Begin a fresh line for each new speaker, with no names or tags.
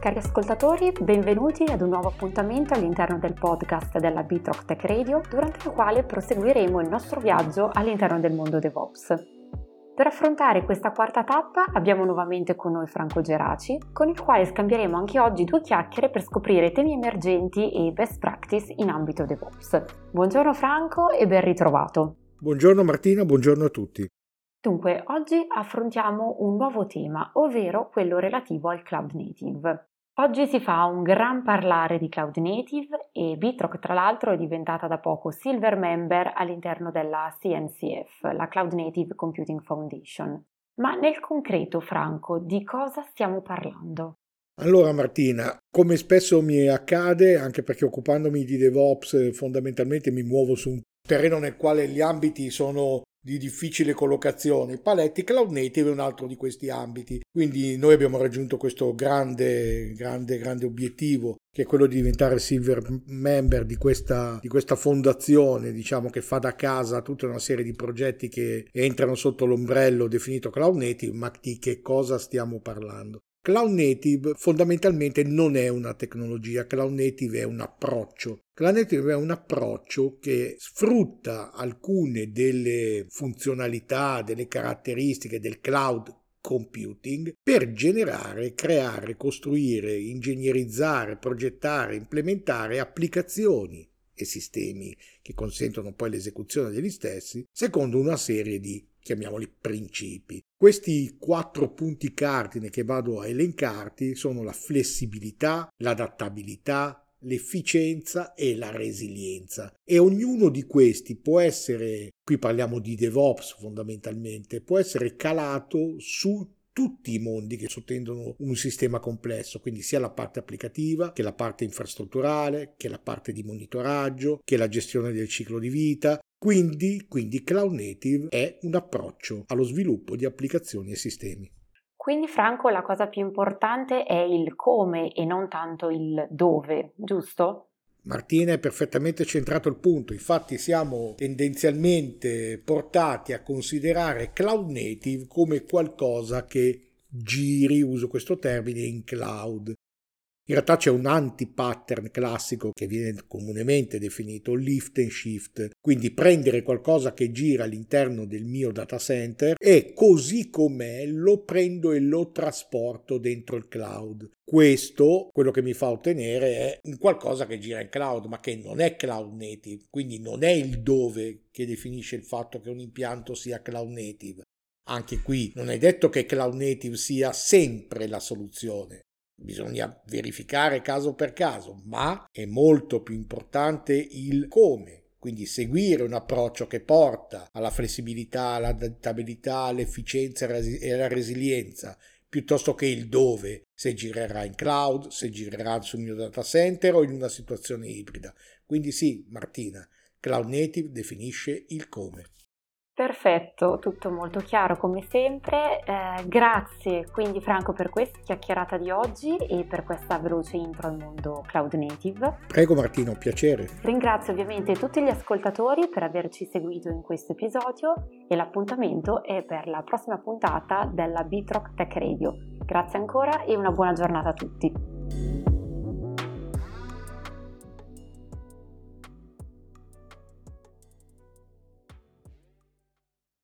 Cari ascoltatori, benvenuti ad un nuovo appuntamento all'interno del podcast della Bitrock Tech Radio, durante il quale proseguiremo il nostro viaggio all'interno del mondo DevOps. Per affrontare questa quarta tappa abbiamo nuovamente con noi Franco Geraci, con il quale scambieremo anche oggi due chiacchiere per scoprire temi emergenti e best practice in ambito DevOps. Buongiorno Franco e ben ritrovato.
Buongiorno Martina, buongiorno a tutti.
Dunque, oggi affrontiamo un nuovo tema, ovvero quello relativo al cloud native. Oggi si fa un gran parlare di cloud native e Bitrock tra l'altro è diventata da poco silver member all'interno della CNCF, la Cloud Native Computing Foundation. Ma nel concreto, Franco, di cosa stiamo parlando?
Allora Martina, come spesso mi accade, anche perché occupandomi di DevOps fondamentalmente mi muovo su un terreno nel quale gli ambiti sono di difficile collocazione. Paletti Cloud Native è un altro di questi ambiti. Quindi noi abbiamo raggiunto questo grande, grande, grande obiettivo che è quello di diventare silver member di questa, di questa fondazione, diciamo che fa da casa tutta una serie di progetti che entrano sotto l'ombrello definito Cloud Native, ma di che cosa stiamo parlando? Cloud Native fondamentalmente non è una tecnologia, Cloud Native è un approccio. Cloud Native è un approccio che sfrutta alcune delle funzionalità, delle caratteristiche del cloud computing per generare, creare, costruire, ingegnerizzare, progettare, implementare applicazioni e sistemi che consentono poi l'esecuzione degli stessi secondo una serie di chiamiamoli principi. Questi quattro punti cardine che vado a elencarti sono la flessibilità, l'adattabilità, l'efficienza e la resilienza e ognuno di questi può essere, qui parliamo di DevOps fondamentalmente, può essere calato su tutti i mondi che sottendono un sistema complesso, quindi sia la parte applicativa che la parte infrastrutturale, che la parte di monitoraggio, che la gestione del ciclo di vita. Quindi, quindi Cloud Native è un approccio allo sviluppo di applicazioni e sistemi.
Quindi Franco la cosa più importante è il come e non tanto il dove, giusto?
Martina è perfettamente centrato il punto, infatti siamo tendenzialmente portati a considerare cloud native come qualcosa che giri, uso questo termine, in cloud. In realtà c'è un anti-pattern classico che viene comunemente definito lift and shift, quindi prendere qualcosa che gira all'interno del mio data center e così com'è lo prendo e lo trasporto dentro il cloud. Questo, quello che mi fa ottenere è un qualcosa che gira in cloud, ma che non è cloud native, quindi non è il dove che definisce il fatto che un impianto sia cloud native. Anche qui non è detto che cloud native sia sempre la soluzione. Bisogna verificare caso per caso, ma è molto più importante il come. Quindi seguire un approccio che porta alla flessibilità, all'adattabilità, all'efficienza e alla resilienza, piuttosto che il dove, se girerà in cloud, se girerà sul mio data center o in una situazione ibrida. Quindi sì, Martina, Cloud Native definisce il come.
Perfetto, tutto molto chiaro come sempre. Eh, grazie quindi Franco per questa chiacchierata di oggi e per questa veloce intro al mondo cloud native.
Prego Martino, piacere.
Ringrazio ovviamente tutti gli ascoltatori per averci seguito in questo episodio e l'appuntamento è per la prossima puntata della Bitrock Tech Radio. Grazie ancora e una buona giornata a tutti.